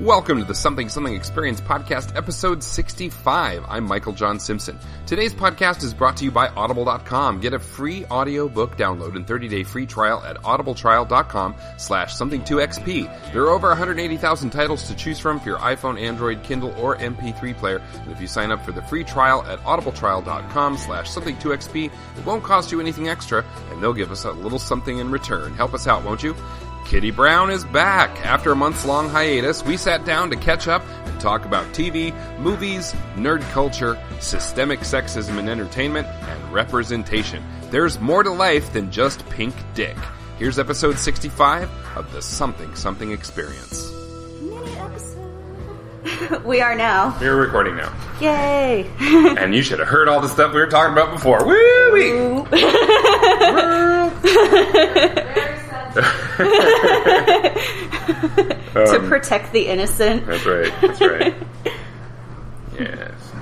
Welcome to the Something Something Experience Podcast, episode 65. I'm Michael John Simpson. Today's podcast is brought to you by Audible.com. Get a free audiobook download and 30-day free trial at audibletrial.com slash something2xp. There are over 180,000 titles to choose from for your iPhone, Android, Kindle, or MP3 player. And if you sign up for the free trial at audibletrial.com slash something2xp, it won't cost you anything extra, and they'll give us a little something in return. Help us out, won't you? Kitty Brown is back. After a month's long hiatus, we sat down to catch up and talk about TV, movies, nerd culture, systemic sexism in entertainment, and representation. There's more to life than just pink dick. Here's episode 65 of the Something Something Experience. Mini episode. we are now. We're recording now. Yay! And you should have heard all the stuff we were talking about before. Woo! to um, protect the innocent. That's right. That's right. yes.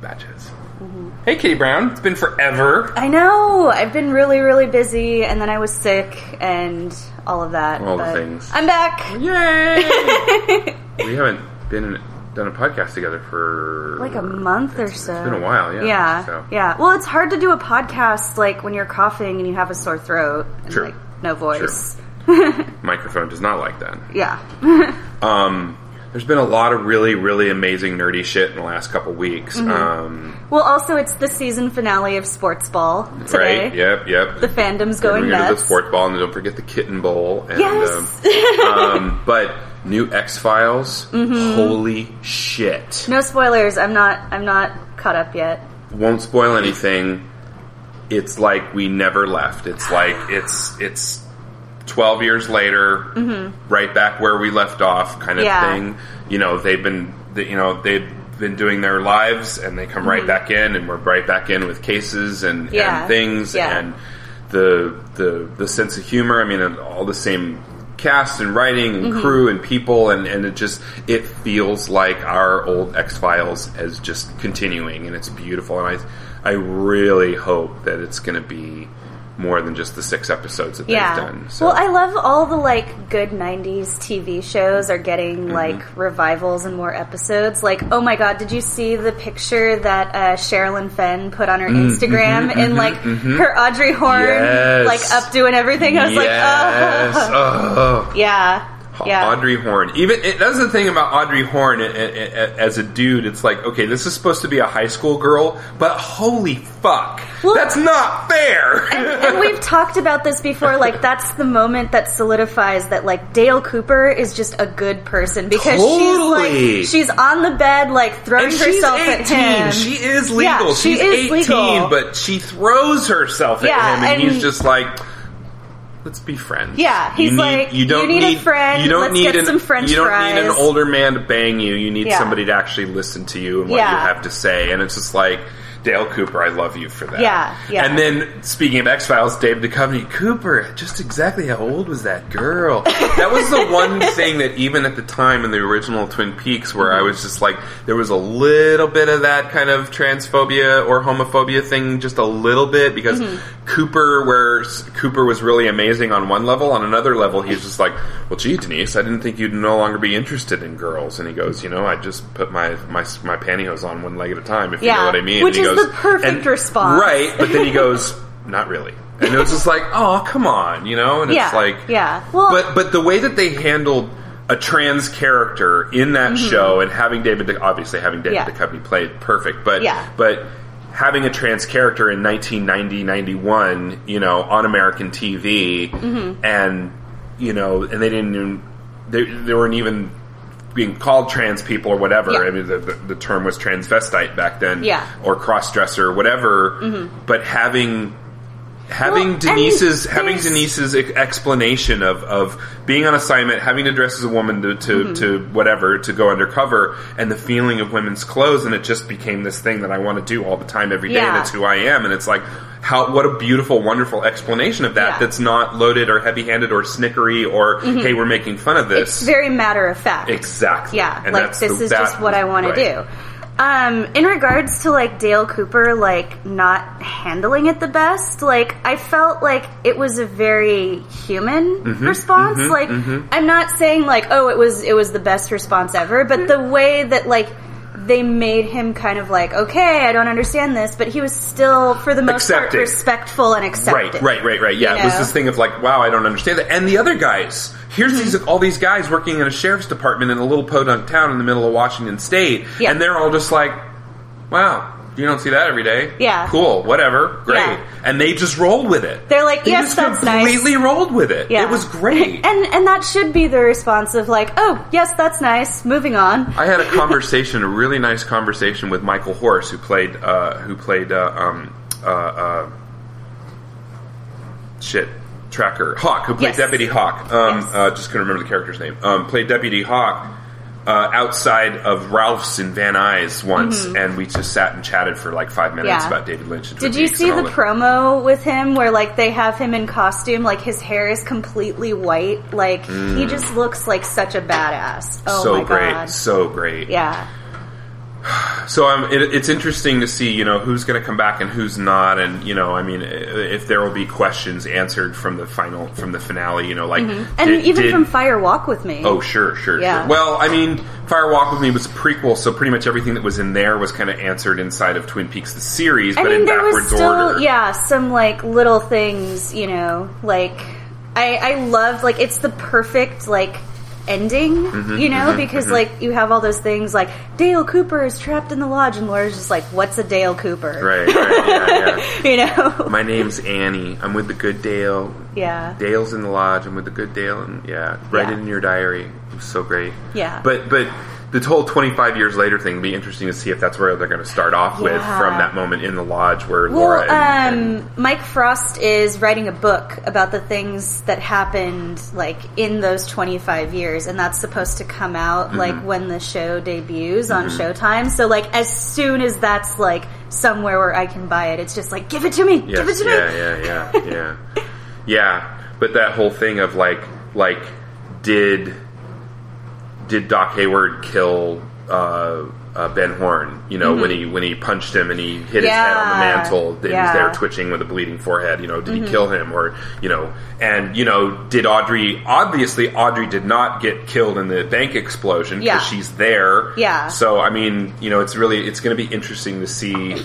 Batches. Mm-hmm. Hey, Kitty Brown. It's been forever. I know. I've been really, really busy, and then I was sick, and all of that. All the things. I'm back. Yay! we haven't been in, done a podcast together for Like a month or so. It's been a while. Yeah. Yeah, So. yeah. Well, it's hard to do a podcast like when you're coughing and you have a sore throat and True. like no voice. Microphone does not like that. Yeah. Um, there's been a lot of really, really amazing nerdy shit in the last couple weeks. Mm-hmm. Um, well, also it's the season finale of Sports Ball today. right? Yep. Yep. The fandom's going gonna the nuts. sports ball, and don't forget the kitten bowl. And, Yes. Um, um, but new X Files. Mm-hmm. Holy shit! No spoilers. I'm not. I'm not caught up yet. Won't spoil anything. It's like we never left. It's like it's it's twelve years later, right back where we left off, kind of Mm-hmm. Yeah. thing. You know, they've been you know they've been doing their lives, and they come right back in, and we're right back in with cases and, Mm-hmm. Yeah. and things Yeah. and the the the sense of humor. I mean, all the same cast and writing and Mm-hmm. crew and people, and and it just it feels like our old X Files as just continuing, and it's beautiful. And I I really hope that it's going to be more than just the six episodes that Yeah. they've done. So. Well, I love all the like good '90s TV shows are getting Mm-hmm. like revivals and more episodes. Like, oh my god, did you see the picture that uh, Sherilyn Fenn put on her Instagram in like her Audrey Horne Mm-hmm, Yes. like updo and everything? I was yes. like, oh, oh. yeah, yeah. Audrey Horne. Even it, that's the thing about Audrey Horne a- a- as a dude. It's like, okay, this is supposed to be a high school girl, but holy fuck, Well- that's not fair. and we've talked about this before. Like, that's the moment that solidifies that like Dale Cooper is just a good person because Totally. she's like she's on the bed like throwing And herself at him. She is legal. Yeah, she she's is 18, legal. but she throws herself at Yeah, him, and, and- he's just like, "Let's be friends." Yeah, he's you need, like, "You don't "You need a friend, You don't let's need get an, some french You don't need an older man to bang you. You need Yeah. somebody to actually listen to you and what Yeah. you have to say. And it's just like. Dale Cooper, I love you for that. Yeah, yeah. And then speaking of X Files, Dave Duchovny, Cooper, just exactly how old was that girl? that was the one thing that even at the time in the original Twin Peaks, where. I was just like, there was a little bit of that kind of transphobia or homophobia thing, just a little bit, because Mm-hmm. Cooper, where Cooper was really amazing on one level, on another level, he's just like, well, gee, Denise, I didn't think you'd no longer be interested in girls. And he goes, you know, I just put my my my pantyhose on one leg at a time, if you know what I mean. which is goes- the perfect and- response. Right, but then he goes, not really. And it was just like, oh, come on, you know? And yeah, it's like, yeah. Well, but but the way that they handled a trans character in that show and having David, obviously having David Mm-hmm. Yeah. Duchovny played perfect, but Yeah. but having a trans character in 1990, 91, you know, on American TV, Mm-hmm. and you know, and they didn't even they, they weren't even being called trans people or whatever. Yeah. I mean, the, the, the term was transvestite back then, Yeah. Mm-hmm. or cross dresser, or whatever. But having having Well, Denise's having Denise's explanation of, of being on assignment, having to dress as a woman to to, Mm-hmm. to whatever to go undercover, and the feeling of women's clothes, and it just became this thing that I want to do all the time, every day. Yeah. it's who I am, and it's like how what a beautiful, wonderful explanation of that. Yeah. Mm-hmm. That's not loaded or heavy handed or snickery or hey, we're making fun of this. it's very matter of fact. exactly. Yeah, And like this the- is that- just what I want right. to do. Um, in regards to like Dale Cooper, like not handling it the best, like I felt like it was a very human Mm-hmm, response. like I'm not saying like oh it was it was the best response ever, but the way that like they made him kind of like okay I don't understand this, but he was still for the most Accepting. part respectful and accepting. Right, right, right, right. Yeah, You it was know? this thing of like, wow, I don't understand that. And the other guys, here's these all these guys working in a sheriff's department in a little podunk town in the middle of Washington State, Yeah. and they're all just like, wow, you don't see that every day. Yeah. cool, whatever, great. Yeah. And they just rolled with it. They're like, They yes, that's nice. completely rolled with it. Yeah. It was great. And and that should be the response of like, oh, yes, that's nice. Moving on. I had a conversation, a really nice conversation with Michael Horse, who played, uh, who played, uh, um, uh, uh, shit, Tracker Hawk, who played Yes. Deputy Hawk. Um, Yes. uh, just couldn't remember the character's name. Um, played Deputy Hawk uh, outside of Ralph's in Van Nuys once, and we just sat and chatted for like five minutes Mm-hmm. Yeah. about David Lynch. And Twin Did you see the that. promo with him where like they have him in costume, like his hair is completely white, like he just looks like such a badass. Oh Mm. so my great, god. so great. Yeah. So um, it, it's interesting to see, you know, who's going to come back and who's not, and you know, I mean, if there will be questions answered from the final, from the finale, you know, like, Mm-hmm. And did- even did- from Fire Walk with Me. oh, sure, sure, Yeah. sure. Well, I mean, Fire Walk with Me was a prequel, so pretty much everything that was in there was kind of answered inside of Twin Peaks the series, I but mean, in there backwards was still, order. yeah, some like little things, you know, like I, I loved like it's the perfect like ending, Mm-hmm, you know, because like you have all those things like Dale Cooper is trapped in the lodge, and Laura's just like, "What's a Dale Cooper?" Right, right, yeah, yeah. you know, My name's Annie. I'm with the good Dale. yeah, Dale's in the lodge. I'm with the good Dale, and yeah, write Yeah. it in your diary. It was so great. Yeah. But but the whole 25 years later thing would be interesting to see if that's where they're going to start off with from that moment in the lodge where Well, Laura and, um, Mike Frost is writing a book about the things that happened, like in those 25 years, and that's supposed to come out Mm-hmm. like when the show debuts on Showtime. So, like, as soon as that's like somewhere where I can buy it, it's just like, give it to me, and, give it yes, to yeah, me. yeah, yeah, yeah, yeah. But that whole thing of like like did did Doc Hayward kill uh, uh, Ben Horne? You know when he when he punched him and he hit his head on the Mm-hmm. Yeah. mantle, that he was there twitching with a bleeding forehead. You know, did Mm-hmm. he kill him or you know? And you know, did Audrey? Obviously, Audrey did not get killed in the bank explosion because Yeah. she's there. Yeah. So I mean, you know, it's really it's going to be interesting to see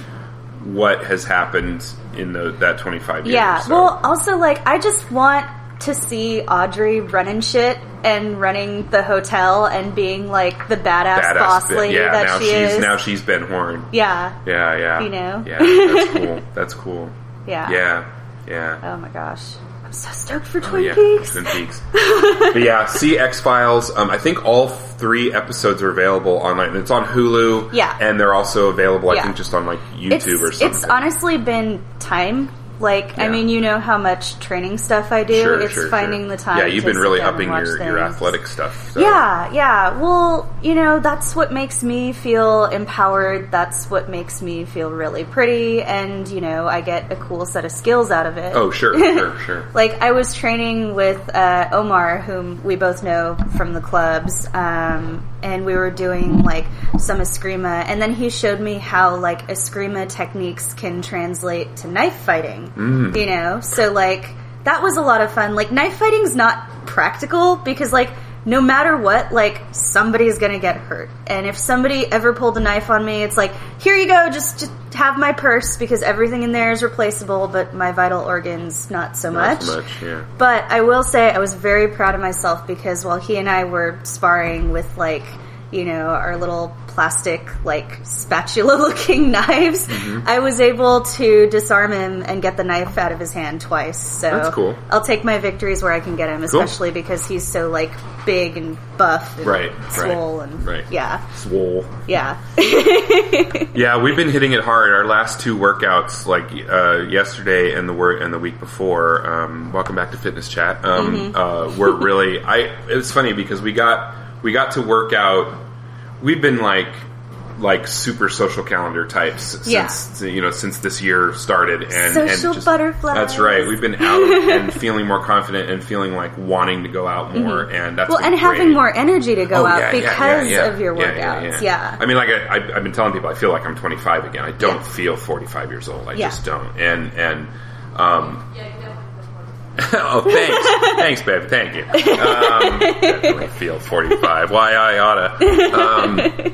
what has happened in the, that 25 years. Yeah. so. Well, also, like, I just want to see Audrey running shit and running the hotel and being like the badass, badass boss lady yeah, that she is. now she's Ben Horne. yeah. Yeah, yeah. You know? Yeah, that's cool. That's cool. Yeah. Yeah, yeah. Oh my gosh. I'm so stoked for Oh, Twin yeah, Peaks. Twin Peaks. but yeah, see X Files. Um, I think all three episodes are available online. It's on Hulu. Yeah. and they're also available. I Yeah. think just on like YouTube It's, or something. it's honestly been time. Like, I mean, you know how much training stuff I do. Sure, it's sure, finding sure. the time. Yeah, you've been really upping your, your athletic stuff. So. Yeah, yeah. Well, you know, that's what makes me feel empowered. That's what makes me feel really pretty. And, you know, I get a cool set of skills out of it. Oh, sure, sure, sure. Like, I was training with uh, Omar, whom we both know from the clubs, um, and we were doing, like, some Eskrima. And then he showed me how, like, Eskrima techniques can translate to knife fighting. Mm. You know? So, like, that was a lot of fun. Like, knife fighting's not practical because, like, no matter what, like, somebody's gonna get hurt. And if somebody ever pulled a knife on me, it's like, here you go, just, just have my purse because everything in there is replaceable, but my vital organs, not so Not much. so much, yeah. But I will say I was very proud of myself because while he and I were sparring with like, you know, our little plastic like spatula looking knives, Mm-hmm. I was able to disarm him and get the knife out of his hand twice. So That's cool. I'll take my victories where I can get him, especially because he's so like big and buff and Right, right, swole and right. yeah. Swole. Yeah. Yeah, we've been hitting it hard. Our last two workouts, like uh, yesterday and the work and the week before. Um, welcome back to Fitness Chat. Um, Mm-hmm. uh, we're really. I. It was funny because we got we got to work out. We've been like like super social calendar types since Yeah. you know since this year started and Social and just, butterflies. That's right. We've been out and feeling more confident and feeling like wanting to go out more and that's Mm-hmm. Well, been and having more energy to go Oh, out yeah, yeah, because yeah, yeah. of your Yeah, workouts. yeah, Yeah. I mean, like I, I, I've been telling people, I feel like I'm 25 again. I don't Yeah. feel 45 years old. I Yeah. just don't. And and um, oh, thanks, thanks, babe. Thank you. Um, definitely feel 45. Why I oughta. Um,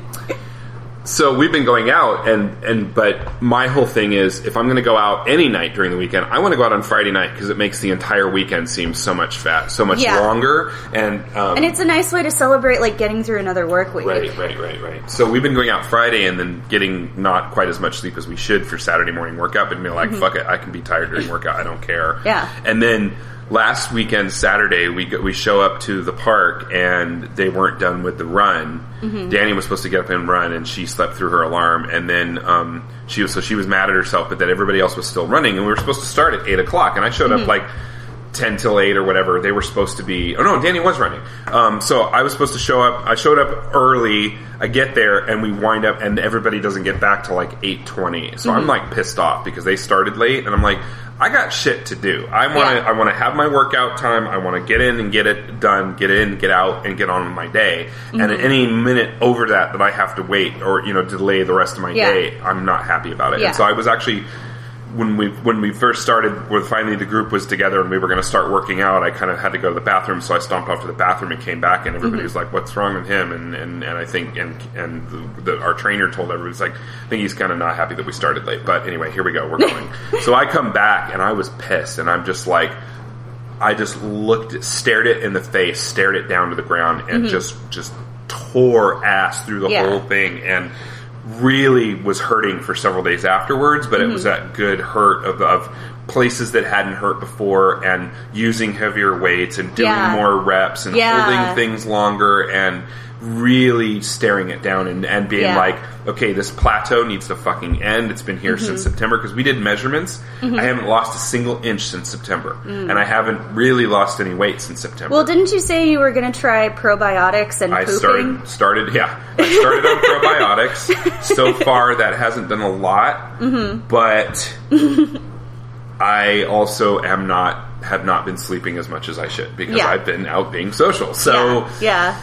so we've been going out, and and but my whole thing is, if I'm going to go out any night during the weekend, I want to go out on Friday night because it makes the entire weekend seem so much fat, so much Yeah. longer, and um, and it's a nice way to celebrate like getting through another work week. Right, right, right, right. So we've been going out Friday and then getting not quite as much sleep as we should for Saturday morning workout, but being like, fuck it, I can be tired during workout, I don't care. Mm-hmm. Yeah. And then last weekend, Saturday, we go, we show up to the park and they weren't done with the run. Mm-hmm. Danny was supposed to get up and run, and she slept through her alarm, and then um, she was so she was mad at herself, but that everybody else was still running, and we were supposed to start at eight o'clock, and I showed Mm-hmm. up like. 10 till 8 or whatever they were supposed to be oh no danny was running um, so i was supposed to show up i showed up early i get there and we wind up and everybody doesn't get back till like 8.20 so i'm like pissed off because they started late and i'm like i got shit to do i want to Yeah. i want to have my workout time i want to get in and get it done get in get out and get on with my day and at any minute over that that i have to wait or you know delay the rest of my Yeah. day i'm not happy about it Yeah. and so i was actually when we when we first started, when finally the group was together and we were going to start working out, I kind of had to go to the bathroom, so I stomped off to the bathroom and came back, and everybody mm-hmm. was like, "What's wrong with him?" And and, and I think and and the, the, our trainer told everybody, "It's like I think he's kind of not happy that we started late." But anyway, here we go, we're going. so I come back and I was pissed, and I'm just like. I just looked, stared it in the face, stared it down to the ground, and mm-hmm. just just tore ass through the Yeah. whole thing, and really was hurting for several days afterwards. But it was Mm-hmm. that good hurt of, of places that hadn't hurt before, and using heavier weights, and doing Yeah. more reps, and Yeah. holding things longer, and really staring it down and, and being Yeah. like, okay, this plateau needs to fucking end. It's been here Mm-hmm. since September because we did measurements. I haven't lost a single inch since September, Mm. and I haven't really lost any weight since September. Well, didn't you say you were going to try probiotics and I pooping? started started yeah. I started on probiotics. So far, that hasn't done a lot, Mm-hmm. but I also am not have not been sleeping as much as I should because Yeah. I've been out being social. So yeah, yeah.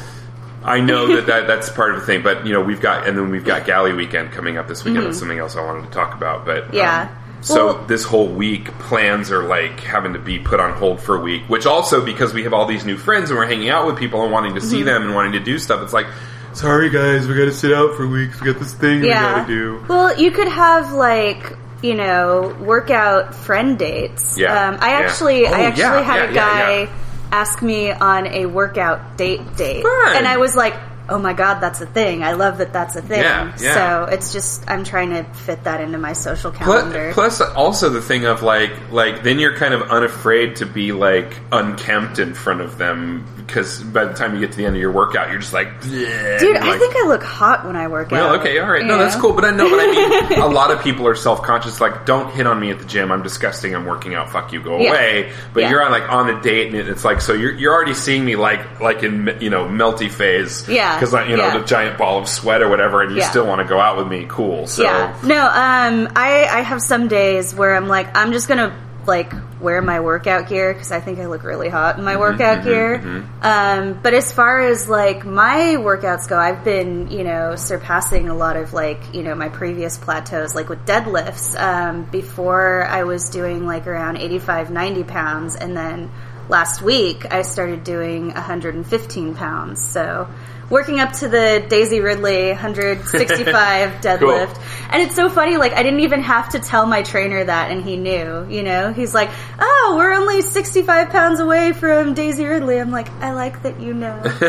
I know that, that that's part of the thing. But you know, we've got and then we've got Galley weekend coming up this weekend. That's something else I wanted to talk about. But um, Mm-hmm. Yeah. so Well- this whole week, plans are like having to be put on hold for a week. Which also because we have all these new friends and we're hanging out with people and wanting to Mm-hmm. see them and wanting to do stuff. It's like, sorry guys, we got to sit out for weeks. We got this thing yeah. we got to do. Well, you could have like you know workout friend dates. Yeah, Um, I yeah. actually, Oh, I actually yeah, had a guy. Ask me on a workout date date, Fun. and I was like. Oh my god, that's a thing. I love that that's a thing. Yeah, yeah. So it's just I'm trying to fit that into my social calendar. plus, also the thing of like, like then you're kind of unafraid to be like unkempt in front of them because by the time you get to the end of your workout, you're just like, Dude, Dude, I think I look hot when I work Well, out. okay, all right. you No, that's cool. But I know, but I mean, a lot of people are self conscious. Like, don't hit on me at the gym. I'm disgusting. I'm working out. Fuck you. Go Yeah. away. But Yeah. you're on like on a date, and it's like so you're you're already seeing me like like in you know melty phase. Yeah. Because you know Yeah. the giant ball of sweat or whatever, and you Yeah. still want to go out with me. Cool. So Yeah. No, um, I, I have some days where I'm like, I'm just gonna like wear my workout gear because I think I look really hot in my Mm-hmm, workout gear. Um, but as far as like my workouts go, I've been, you know, surpassing a lot of like, you know, my previous plateaus, like with deadlifts. Um, before I was doing like around 85, 90 pounds and then last week I started doing 115 pounds. So working up to the Daisy Ridley 165 deadlift. And it's so funny, like I didn't even have to tell my trainer that and he knew, you know? He's like, Oh, we're only 65 pounds away from Daisy Ridley. I'm like, I like that you know.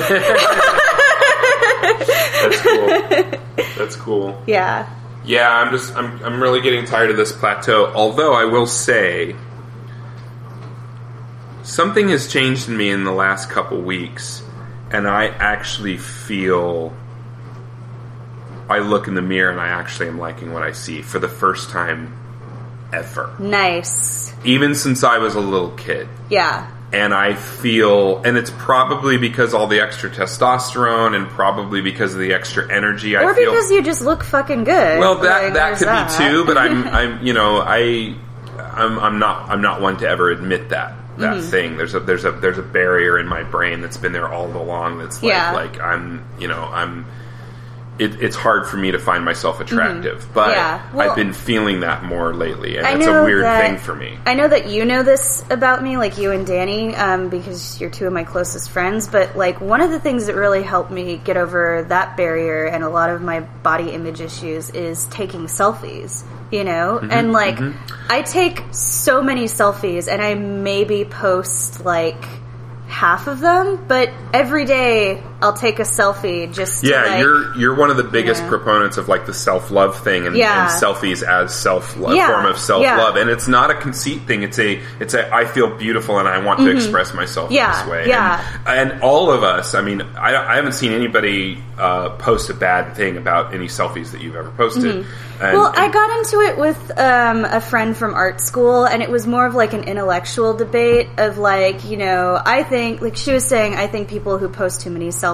that's cool. that's cool. yeah. Yeah, I'm just I'm I'm really getting tired of this plateau. Although I will say something has changed in me in the last couple weeks and I actually feel I look in the mirror and I actually am liking what I see for the first time ever. Nice. Even since I was a little kid. Yeah. and I feel, and it's probably because all the extra testosterone, and probably because of the extra energy. I or feel. because you just look fucking good. well, that Like, that could that. be too, but I'm I'm you know I I'm I'm not I'm not one to ever admit that that Mm-hmm. thing. There's a there's a there's a barrier in my brain that's been there all along. That's like Yeah. like I'm you know I'm. It, it's hard for me to find myself attractive, but Mm-hmm. Yeah. Well- I've been feeling that more lately, and I it's a weird that- thing for me. I know that you know this about me, like you and Danny, um, because you're two of my closest friends. But like one of the things that really helped me get over that barrier and a lot of my body image issues is taking selfies. You know, Mm-hmm, and like I take so many selfies, and I maybe post like half of them, but every day I'll take a selfie just to, Yeah, like, you're you're one of the biggest Yeah. proponents of like the self love thing and, Yeah. and selfies as self love Yeah, form of self love, yeah. and it's not a conceit thing. It's a it's a I feel beautiful and I want to express myself Mm-hmm. This way. yeah. and, and all of us. I mean, I, I haven't seen anybody uh, post a bad thing about any selfies that you've ever posted. Mm-hmm. Well, I got into it with um, a friend from art school, and it was more of like an intellectual debate of like, you know, I think, like she was saying, I think people who post too many selfies,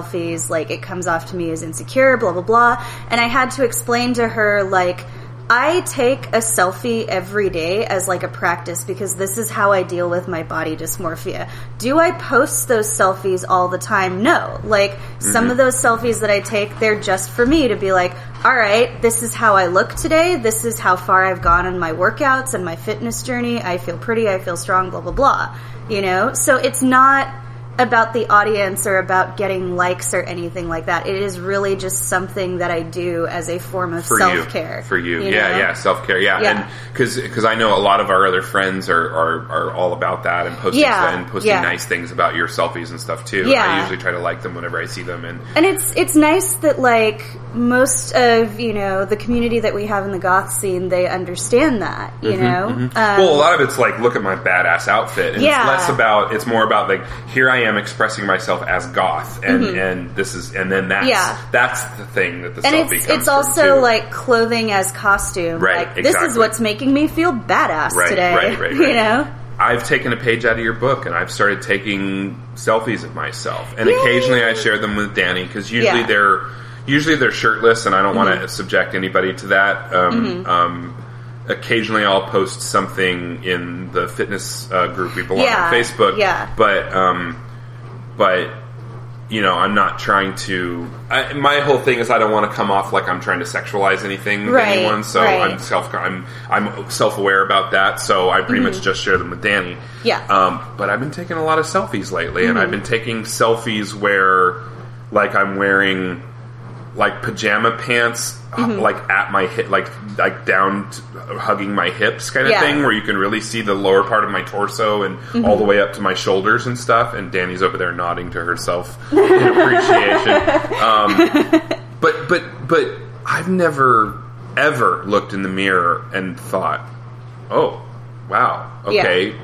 like it comes off to me as insecure, blah, blah, blah. And I had to explain to her, like, I take a selfie every day as like a practice because this is how I deal with my body dysmorphia. Do I post those selfies all the time? No. Like some mm-hmm. of those selfies that I take, they're just for me to be like, all right, this is how I look today. This is how far I've gone in my workouts and my fitness journey. I feel pretty. I feel strong, blah, blah, blah. You know? So it's not about the audience or about getting likes or anything like that. It is really just something that I do as a form of self care. for you, you yeah, know? yeah, self care, yeah, Yeah. and because I know a lot of our other friends are, are, are all about that and posting Yeah, and posting yeah. nice things about your selfies and stuff too. Yeah. I usually try to like them whenever I see them, and And it's it's nice that like most of you know the community that we have in the goth scene, they understand that. You know, Um, well, a lot of it's like, look at my badass outfit, and Yeah. it's less about. It's more about like, here I am expressing myself as goth, and and this is, and then that's Mm-hmm. Yeah. that's the thing that the and selfie it's comes it's also too. like clothing as costume. Right, Like this is what's making me feel badass right, today. right, right, You know. I've taken a page out of your book and I've started taking selfies of myself, and Yay. occasionally I share them with Danny because usually Yeah. they're usually they're shirtless, and I don't want Mm-hmm. to subject anybody to that. Um, um, occasionally, I'll post something in the fitness uh, group we belong Yeah, on Facebook, yeah. but um, but you know, I'm not trying to. I, my whole thing is I don't want to come off like I'm trying to sexualize anything Right, anyone. So right. I'm self I'm I'm self aware about that. So I pretty much just share them with Danny. Mm-hmm. Yeah. Um, but I've been taking a lot of selfies lately, and I've been taking selfies where, like, I'm wearing like pajama pants, Mm-hmm. like at my hip, like like down, t hugging my hips, kind of Yeah. thing, where you can really see the lower part of my torso and Mm-hmm. all the way up to my shoulders and stuff. And Danny's over there nodding to herself in appreciation. Um, but but but I've never ever looked in the mirror and thought, oh wow, Yeah. okay.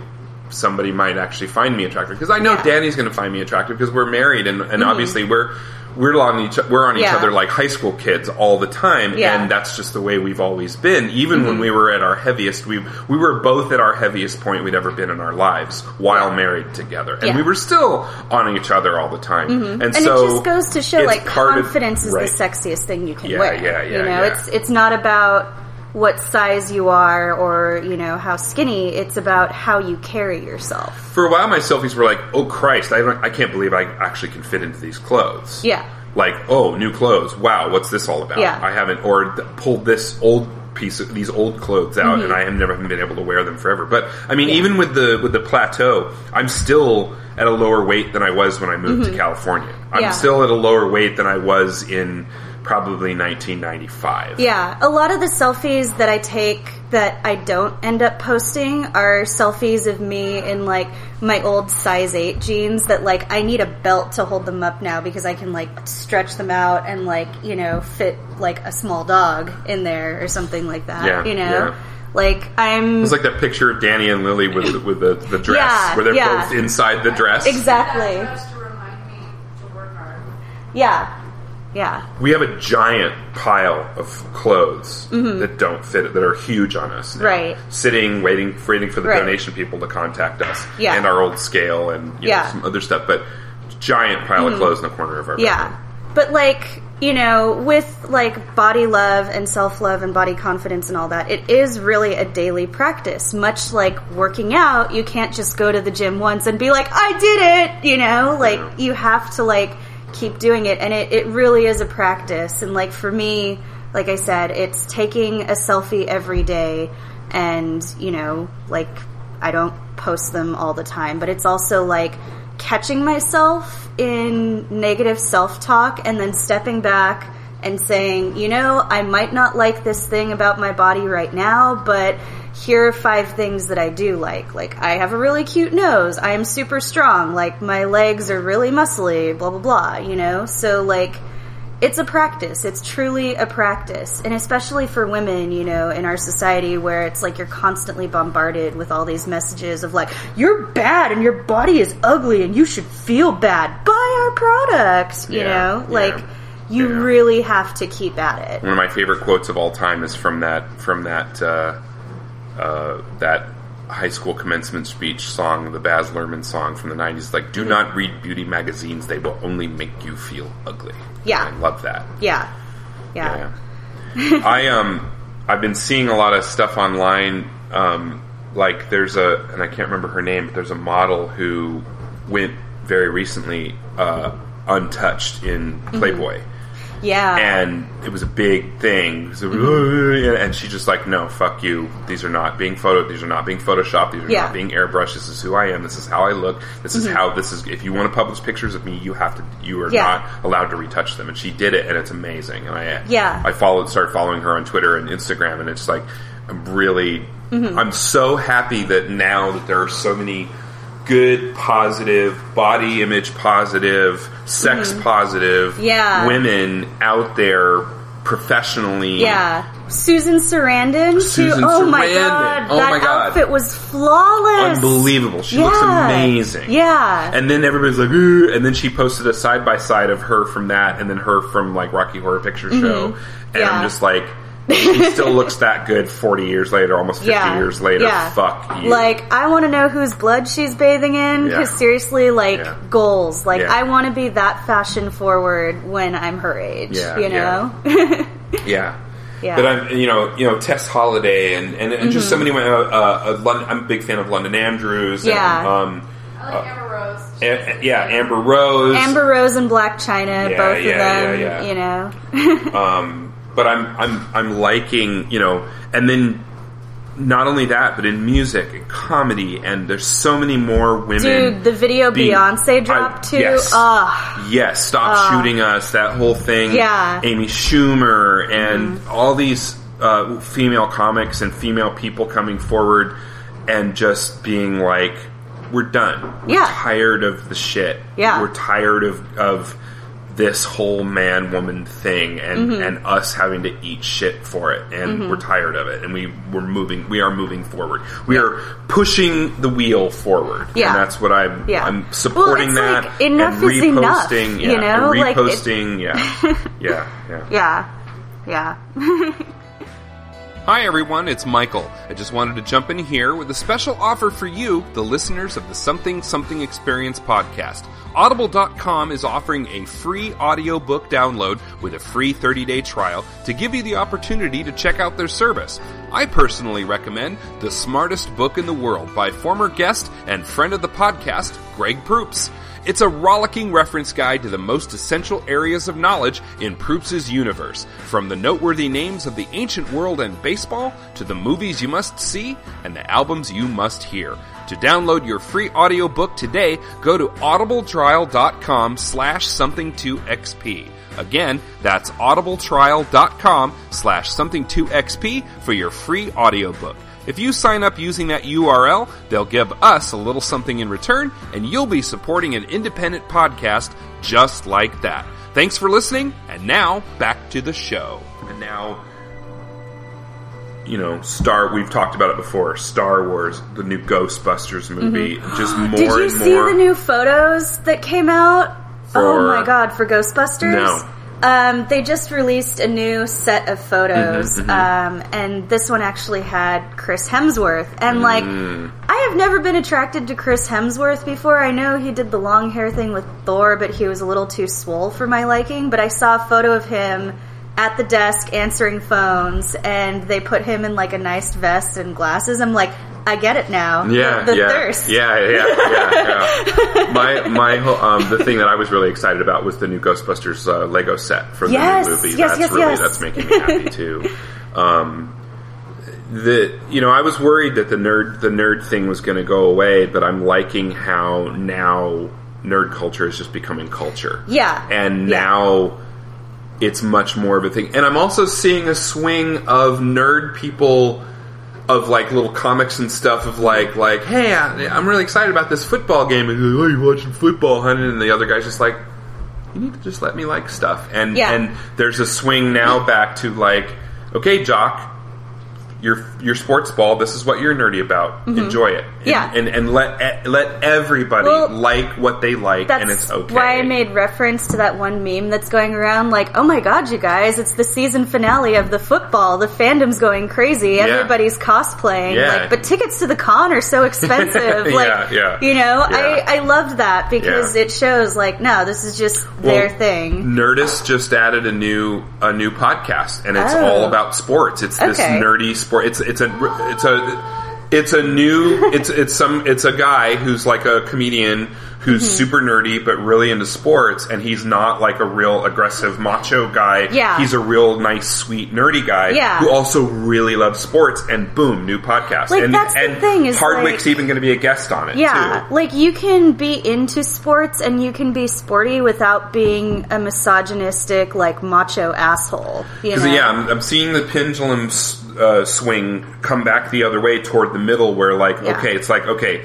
Somebody might actually find me attractive because I know Yeah. Danny's going to find me attractive because we're married and, and obviously we're we're on each we're on each Yeah. other like high school kids all the time Yeah. and that's just the way we've always been even when mm-hmm. we were at our heaviest we we were both at our heaviest point we'd ever been in our lives while married together and Yeah. we were still on each other all the time mm-hmm. and, And so it just goes to show like part of- confidence is right. the sexiest thing you can Yeah, wear. yeah, yeah, You know, yeah. it's it's not about what size you are or, you know, how skinny. It's about how you carry yourself. for a while my selfies were like oh christ i, don't, I can't believe i actually can fit into these clothes Yeah. like oh new clothes wow what's this all about Yeah. i haven't or th- pulled this old piece of these old clothes out Mm-hmm. and i have never been able to wear them forever but i mean even with the with the plateau i'm still at a lower weight than i was when i moved to california i'm Mm-hmm. Yeah. still at a lower weight than i was in probably 1995 Yeah, a lot of the selfies that I take that I don't end up posting are selfies of me in like my old size 8 jeans that like I need a belt to hold them up now because I can like stretch them out and like, you know, fit like a small dog in there or something like that, Yeah, you know? yeah. Like I'm It's like that picture of Danny and Lily with with the, the dress, Yeah, where they're yeah. both inside the dress. exactly. Just to remind me to work hard. Yeah. Yeah. We have a giant pile of clothes that don't fit, that are huge on us. now. Mm-hmm. Right. Sitting, waiting, waiting for the Right. donation people to contact us. Yeah. And our old scale and you Yeah. Mm-hmm. know, some other stuff. But giant pile of clothes in the corner of our room. Yeah. bedroom. But like, you know, with like body love and self love and body confidence and all that, it is really a daily practice. Much like working out, you can't just go to the gym once and be like, I did it, you know? Like, Yeah. you have to like keep doing it. And it, it really is a practice. And like for me, like I said, it's taking a selfie every day and, you know, like I don't post them all the time, but it's also like catching myself in negative self talk and then stepping back and saying, you know, I might not like this thing about my body right now, but here are five things that I do like. Like, I have a really cute nose. I am super strong. Like, my legs are really muscly, blah, blah, blah, you know? So, like, it's a practice. It's truly a practice. And especially for women, you know, in our society where it's like you're constantly bombarded with all these messages of like, you're bad and your body is ugly and you should feel bad. Buy our product, you Yeah, know? Like, yeah, you yeah. really have to keep at it. One of my favorite quotes of all time is from that from that uh, uh, that high school commencement speech song, the Baz Luhrmann song from the '90s. Like, do not read beauty magazines; they will only make you feel ugly. Yeah. I love that. Yeah. Yeah. Yeah. I um I've been seeing a lot of stuff online. Um, like there's a and I can't remember her name, but there's a model who went very recently uh, untouched in Playboy. Yeah. and it was a big thing. So, and she just like, no, fuck you. These are not being photo. These are not being photoshopped. These are Yeah. not being airbrushed. This is who I am. This is how I look. This is how this is. If you want to publish pictures of me, you have to. You are Yeah. not allowed to retouch them. And she did it, and it's amazing. And I Yeah. I followed, started following her on Twitter and Instagram, and it's like I'm really. Mm-hmm. I'm so happy that now that there are so many good, positive, body image positive, sex positive Mm-hmm. Yeah. women out there professionally. Yeah. Susan Sarandon, Susan too. Oh my god. Oh that my God. outfit was flawless. Unbelievable. She Yeah. looks amazing. Yeah. And then everybody's like, Ooh, and then she posted a side by side of her from that and then her from like Rocky Horror Picture Show. And Mm-hmm. Yeah. I'm just like, she still looks that good 40 years later, almost 50 yeah. years later. Yeah. Fuck you. Like, I want to know whose blood she's bathing in. Yeah. Because seriously, like, Yeah. goals. Like, Yeah. I want to be that fashion forward when I'm her age. Yeah, you know? Yeah. Yeah. But I'm, you know, you know, Tess Holliday and, and, and just so many. Uh, uh, uh, London, I'm a big fan of London Andrews. Yeah. Um, I like Amber Rose. a- a- yeah, Amber Rose. Amber Rose and Blac Chyna, Yeah, both yeah, of them, yeah, yeah. you know? Um, but I'm I'm I'm liking you know, and then not only that, but in music and comedy, and there's so many more women. Dude, the video being- Beyonce I- dropped too. Yes. Ugh. Yes, stop shooting us. That whole thing. Yeah. Amy Schumer and all these uh, female comics and female people coming forward and just being like, "We're done. We're Yeah. tired of the shit. Yeah. We're tired of of this whole man woman thing and Mm-hmm. and us having to eat shit for it and we're tired of it and we we're moving we are moving forward we are pushing the wheel forward Yeah. and that's what i'm Yeah. i'm supporting Well, that like, enough is enough, reposting you know? and Like, yeah yeah yeah Yeah. Yeah. Hi everyone, it's Michael. I just wanted to jump in here with a special offer for you, the listeners of the Something Something Experience podcast. Audible.com is offering a free audiobook download with a free 30-day trial to give you the opportunity to check out their service. I personally recommend The Smartest Book in the World by former guest and friend of the podcast, Greg Proops. It's a rollicking reference guide to the most essential areas of knowledge in Proops' universe, from the noteworthy names of the ancient world and baseball to the movies you must see and the albums you must hear. To download your free audiobook today, go to audibletrial.com slash something2xp. Again, that's audibletrial.com slash something2xp for your free audiobook. If you sign up using that URL, they'll give us a little something in return, and you'll be supporting an independent podcast just like that. Thanks for listening, and now back to the show. And now, you know, Star. We've talked about it before. Star Wars, the new Ghostbusters movie, just more Mm-hmm. Did you and see more. the new photos that came out? For- oh my god, for Ghostbusters? No. Um, they just released a new set of photos, Mm-hmm, Um, and this one actually had Chris Hemsworth. And like, Mm. I have never been attracted to Chris Hemsworth before. I know he did the long hair thing with Thor, but he was a little too swole for my liking. But I saw a photo of him at the desk answering phones, and they put him in like a nice vest and glasses. I'm like, I get it now. Yeah, the, the yeah, thirst. yeah, yeah, yeah, yeah. my my whole- um, the thing that I was really excited about was the new Ghostbusters uh, Lego set for the new movie. yes, that's yes, really yes. that's making me happy too. Um, the you know I was worried that the nerd the nerd thing was going to go away, but I'm liking how now nerd culture is just becoming culture. Yeah. and Yeah. now it's much more of a thing. And I'm also seeing a swing of nerd people of like little comics and stuff of like like hey I, I'm really excited about this football game. And like, oh you watching football hunting and the other guy's just like you need to just let me like stuff. And Yeah. and there's a swing now back to like okay jock your your sports ball this is what you're nerdy about enjoy it and, Mm-hmm. Yeah. and and let let everybody Well, like what they like and it's okay why I made reference to that one meme that's going around like, oh my god, you guys, it's the season finale of the football. The fandom's going crazy. Everybody's cosplaying. Yeah. Like, but tickets to the con are so expensive. like, Yeah, yeah. You know, Yeah. I, I loved that because Yeah. it shows like, no, this is just their thing. Nerdist just added a new a new podcast, and it's Oh. all about sports. It's this Okay. nerdy sport. It's it's a it's a it's a new it's it's some it's a guy who's like a comedian who's Mm-hmm. super nerdy but really into sports, and he's not like a real aggressive macho guy. Yeah. he's a real nice, sweet, nerdy guy. Yeah. who also really loves sports. And boom, new podcast. Like, and that's the thing is, Hardwick's like- even going to be a guest on it. Yeah, too. like you can be into sports and you can be sporty without being a misogynistic, like macho asshole. You know? Yeah, I'm, I'm seeing the pendulum uh, swing come back the other way toward the middle, where like, Yeah. okay, it's like okay,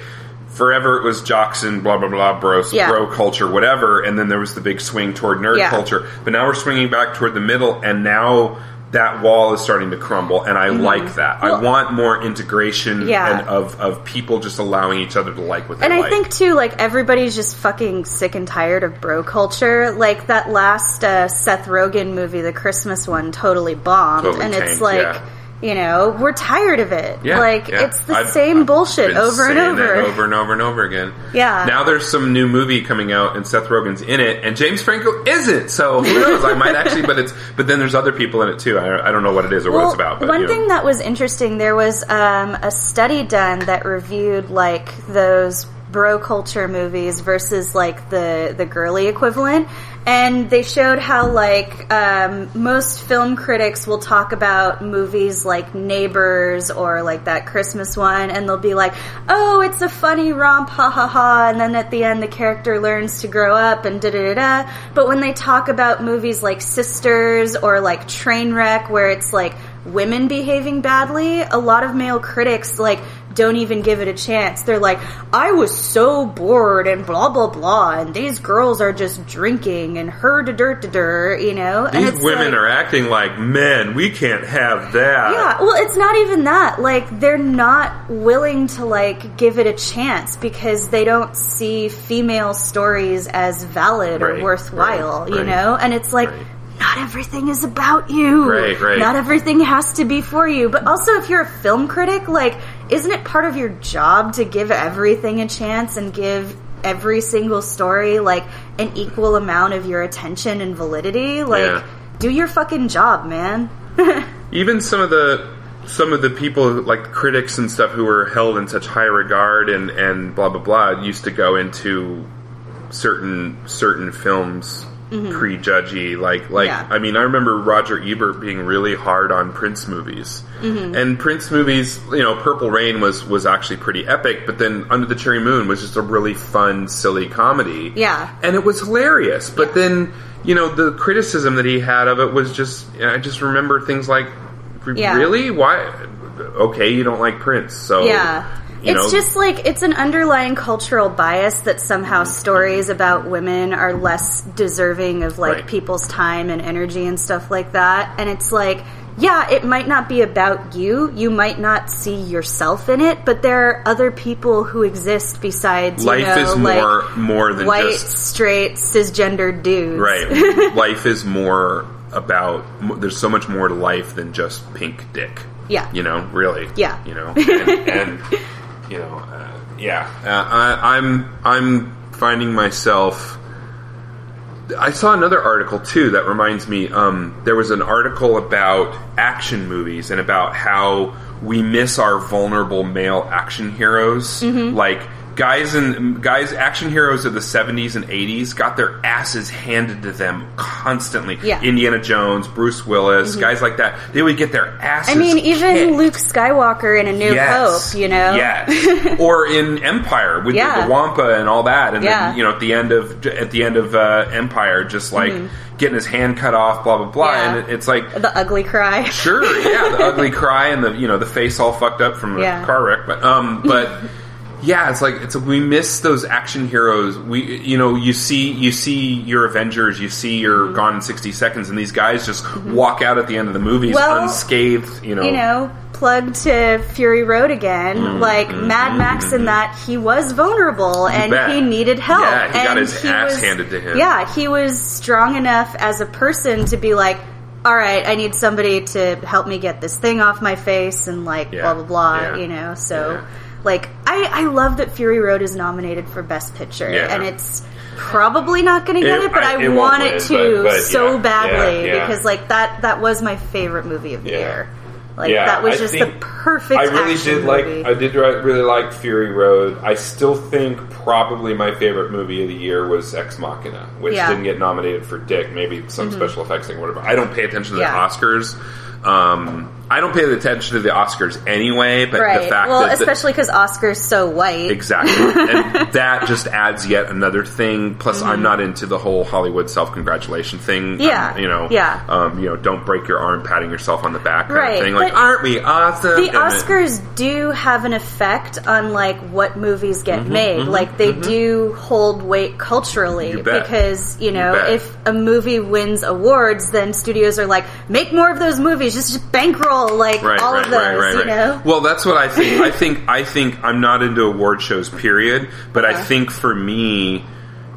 forever it was jocks and blah blah blah, bro, Yeah. bro culture, whatever, and then there was the big swing toward nerd Yeah. culture. But now we're swinging back toward the middle, and now that wall is starting to crumble, and I like that. I Mm-hmm. Want more integration Yeah. and of of people just allowing each other to like what they And I like. think too, like everybody's just fucking sick and tired of bro culture. Like that last uh, Seth Rogen movie, the Christmas one, totally bombed, Totally and it's tanked, like. You know, we're tired of it. Yeah, like yeah. it's the I've- same I've bullshit over and over. over and over and over again. Yeah. Now there's some new movie coming out, and Seth Rogen's in it, and James Franco isn't. So who knows? I might actually, but it's but then there's other people in it too. I, I don't know what it is or what it's about. But, one you know. thing that was interesting, there was um, a study done that reviewed like those bro culture movies versus like the the girly equivalent, and they showed how like um, most film critics will talk about movies like Neighbors or like that Christmas one, and they'll be like, "Oh, it's a funny romp, ha ha ha," and then at the end the character learns to grow up and da da da da. But when they talk about movies like Sisters or like Trainwreck, where it's like women behaving badly, a lot of male critics like don't even give it a chance. They're like, I was so bored and blah blah blah, and these girls are just drinking and her da dirt da dur, you know. and These women like- are acting like men. We can't have that. yeah, well, it's not even that. Like, they're not willing to, like, give it a chance because they don't see female stories as valid Right, or worthwhile, right, you right, know? And it's like, not everything is about you. Right, right. Not everything has to be for you. But also, if you're a film critic, like, isn't it part of your job to give everything a chance and give every single story, like, an equal amount of your attention and validity? Like, Yeah. do your fucking job, man. even some of the some of the people like critics and stuff who were held in such high regard and and blah blah blah used to go into certain certain films Mm-hmm. prejudgy like like Yeah. I mean I remember Roger Ebert being really hard on Prince movies mm-hmm. and Prince movies you know Purple Rain was was actually pretty epic but then Under the Cherry Moon was just a really fun silly comedy Yeah. and it was hilarious. But then, you know, the criticism that he had of it was just, I just remember things like, Yeah. really? Why? Okay, you don't like Prince, so Yeah. You It's know, just like it's an underlying cultural bias that somehow stories about women are less deserving of like Right. people's time and energy and stuff like that. And it's like yeah, it might not be about you. You might not see yourself in it, but there are other people who exist besides Life you know, is like more more than white, just straight, cisgendered dudes. right. life is more about. There's so much more to life than just pink dick. Yeah. You know, really. Yeah. You know, and, and you know, uh, yeah. Uh, I, I'm I'm finding myself. I saw another article too that reminds me. Um, there was an article about action movies and about how we miss our vulnerable male action heroes, Mm-hmm. like. Guys and guys, action heroes of the '70s and '80s got their asses handed to them constantly. Yeah. Mm-hmm. Indiana Jones, Bruce Willis, guys like that. They would get their asses. I mean, even kicked. Luke Skywalker in A New Yes. Hope, you know? Yes. or in Empire with Yeah. the, the Wampa and all that, and Yeah. then you know at the end of at the end of uh, Empire, just like getting his hand cut off, blah blah blah, Mm-hmm. Yeah. and it's like. The ugly cry. Sure, yeah, the ugly cry and the you know the face all fucked up from a Yeah. car wreck, but um, but yeah, it's like it's we miss those action heroes. We you know you see you see your Avengers, you see your Mm-hmm. Gone in sixty seconds, and these guys just walk out at the end of the movies Well, unscathed. You know, you know, plugged to Fury Road again. Mm-hmm. like Mad Max in that he was vulnerable and he needed help. Yeah, he got and his ass handed to him. Yeah, he was strong enough as a person to be like, all right, I need somebody to help me get this thing off my face and like Yeah, blah blah blah. yeah, You know, so yeah. Like I I love that Fury Road is nominated for Best Picture Yeah. and it's. Probably not going to get It- it, but I- I, it want it to but- but so yeah, badly yeah, because like that that was my favorite movie of the year. Like Yeah, that was I just the perfect. I really did like. I did really like Fury Road. I still think probably my favorite movie of the year was Ex Machina, which Yeah. Mm-hmm. didn't get nominated for Dick. Maybe some special effects thing, whatever. I don't pay attention to Yeah. the Oscars. Um, I don't pay attention to the Oscars anyway. But right. the fact well, that the- especially because Oscar's so white. Exactly. and that just adds yet another thing. Plus, I'm not into the whole Hollywood self congratulation thing. Mm-hmm. Yeah. Um, you know. Yeah. Um, you know, don't break your arm patting yourself on the back kind Right, of thing. Like, but aren't we awesome? The And it- Oscars do have an effect on like what movies get made. Like they do hold weight culturally Mm-hmm, You because you know bet. if a movie wins awards, then studios are like make more of those movies. Just, just bankroll like Right, all right, of those. right, you know. Well, that's what I think. I think I think I'm not into award shows, period. But I think for me,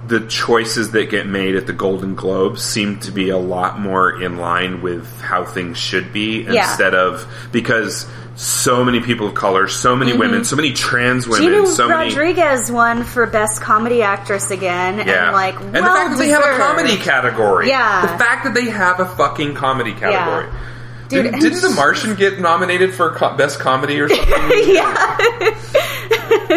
the choices that get made at the Golden Globes seem to be a lot more in line with how things should be, Yeah. instead of because so many people of color, so many mm-hmm. women, so many trans women, Gina so many. Rodriguez won for Best Comedy Actress again, Yeah, and like, and the well fact that they have a comedy category. Yeah. the fact that they have a fucking comedy category. Dude, Did, did The Martian get nominated for co- best comedy or something? yeah.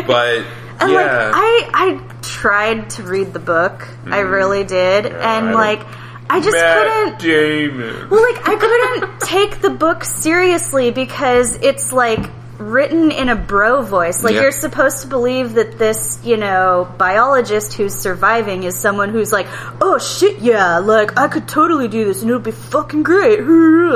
but And yeah, like I I tried to read the book. I really did. Mm. I and don't- like I just Matt couldn't Damon. Well like I couldn't take the book seriously because it's like written in a bro voice. Like Yeah. you're supposed to believe that this, you know, biologist who's surviving is someone who's like, "Oh shit, yeah, like I could totally do this and it'll be fucking great."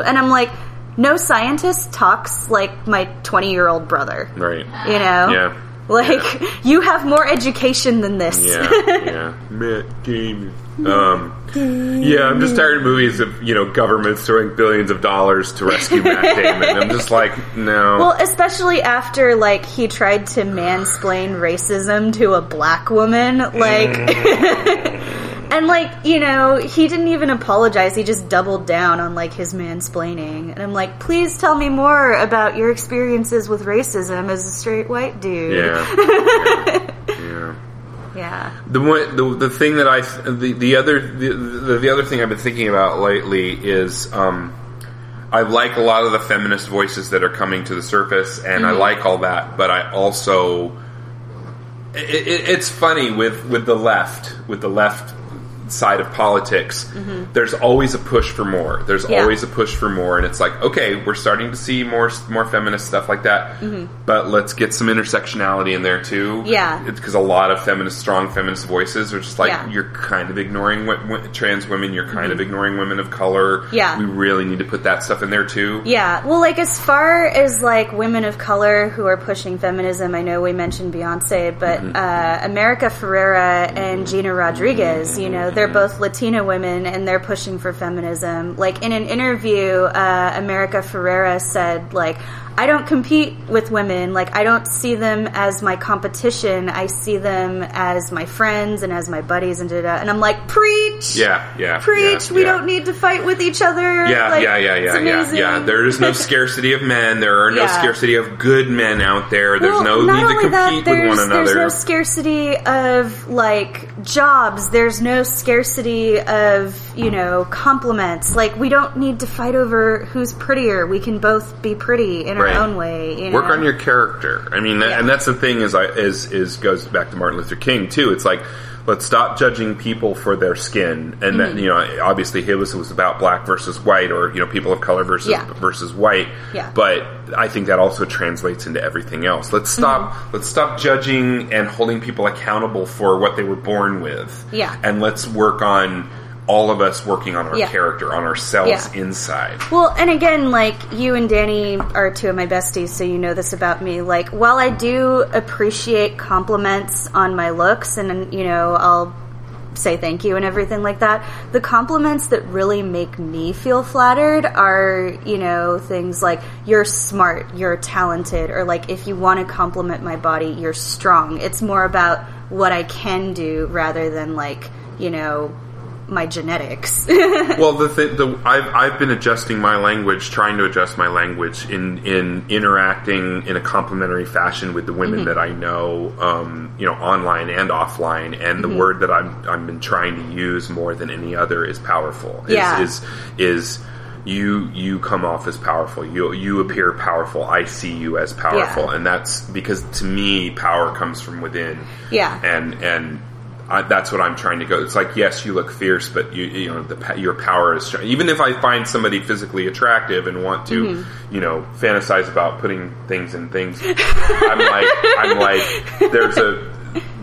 And I'm like, no scientist talks like my 20 year old brother. Right. You know? Yeah. Like, you have more education than this. Yeah. Yeah. Matt Damon. Um, yeah, I'm just tired of movies of you know governments throwing billions of dollars to rescue Matt Damon. I'm just like, no. well, especially after, like, he tried to mansplain racism to a black woman. Like, mm. and, like, you know, he didn't even apologize. He just doubled down on, like, his mansplaining. And I'm like, please tell me more about your experiences with racism as a straight white dude. yeah. yeah. yeah. Yeah. The one, the the thing that I the the other the, the the other thing I've been thinking about lately is um, I like a lot of the feminist voices that are coming to the surface, and I like all that, but I also it, it, it's funny with with the left with the left side of politics mm-hmm. there's always a push for more. There's Yeah. always a push for more and it's like okay we're starting to see more more feminist stuff like that mm-hmm. but let's get some intersectionality in there too. Yeah. It's because a lot of feminist strong feminist voices are just like Yeah. you're kind of ignoring what, what, trans women you're kind of mm-hmm. ignoring women of color. Yeah. we really need to put that stuff in there too. Yeah, well, like as far as like women of color who are pushing feminism, I know we mentioned Beyonce, but uh, America Ferrera and Gina Rodriguez, you know, they're both Latina women and they're pushing for feminism. Like in an interview, uh, America Ferrera said, like, I don't compete with women. Like, I don't see them as my competition. I see them as my friends and as my buddies and da da. And I'm like, preach! Yeah, yeah. Preach! yeah, we yeah. don't need to fight with each other. Yeah, Like, yeah, yeah, yeah, yeah, yeah. There is no scarcity of men. There are no Yeah. scarcity of good men out there. There's Well, no need to compete that, with one another. There's no scarcity of like jobs. There's no scarcity of you know compliments. Like we don't need to fight over who's prettier. We can both be pretty in Right. our own way. You Work on your character. I mean, Yeah. and that's the thing is, I, is is goes back to Martin Luther King too. It's like let's stop judging people for their skin, and Mm-hmm. that you know, obviously, his was, was about black versus white, or you know, people of color versus Yeah. versus white. Yeah. But I think that also translates into everything else. Let's stop. Mm-hmm. Let's stop judging and holding people accountable for what they were born with. Yeah. and let's work on all of us working on our Yeah. character, on ourselves Yeah. inside. Well, and again, like you and Danny are two of my besties, so you know this about me. Like, while I do appreciate compliments on my looks, and you know, I'll say thank you and everything like that, the compliments that really make me feel flattered are, you know, things like you're smart, you're talented, or like if you want to compliment my body, you're strong. It's more about what I can do rather than like, you know, my genetics. Well, the thing, the I've I've been adjusting my language, trying to adjust my language in in interacting in a complimentary fashion with the women Mm-hmm. that I know, um, you know, online and offline. And the Mm-hmm. word that I'm I've been trying to use more than any other is powerful. Is, Yeah. is is you you come off as powerful. You you appear powerful. I see you as powerful, Yeah. and that's because to me, power comes from within. Yeah. and and I, that's what I'm trying to go. It's like yes, you look fierce, but you you know the your power is strong. Even if I find somebody physically attractive and want to Mm-hmm. you know fantasize about putting things in things, I'm like I'm like there's a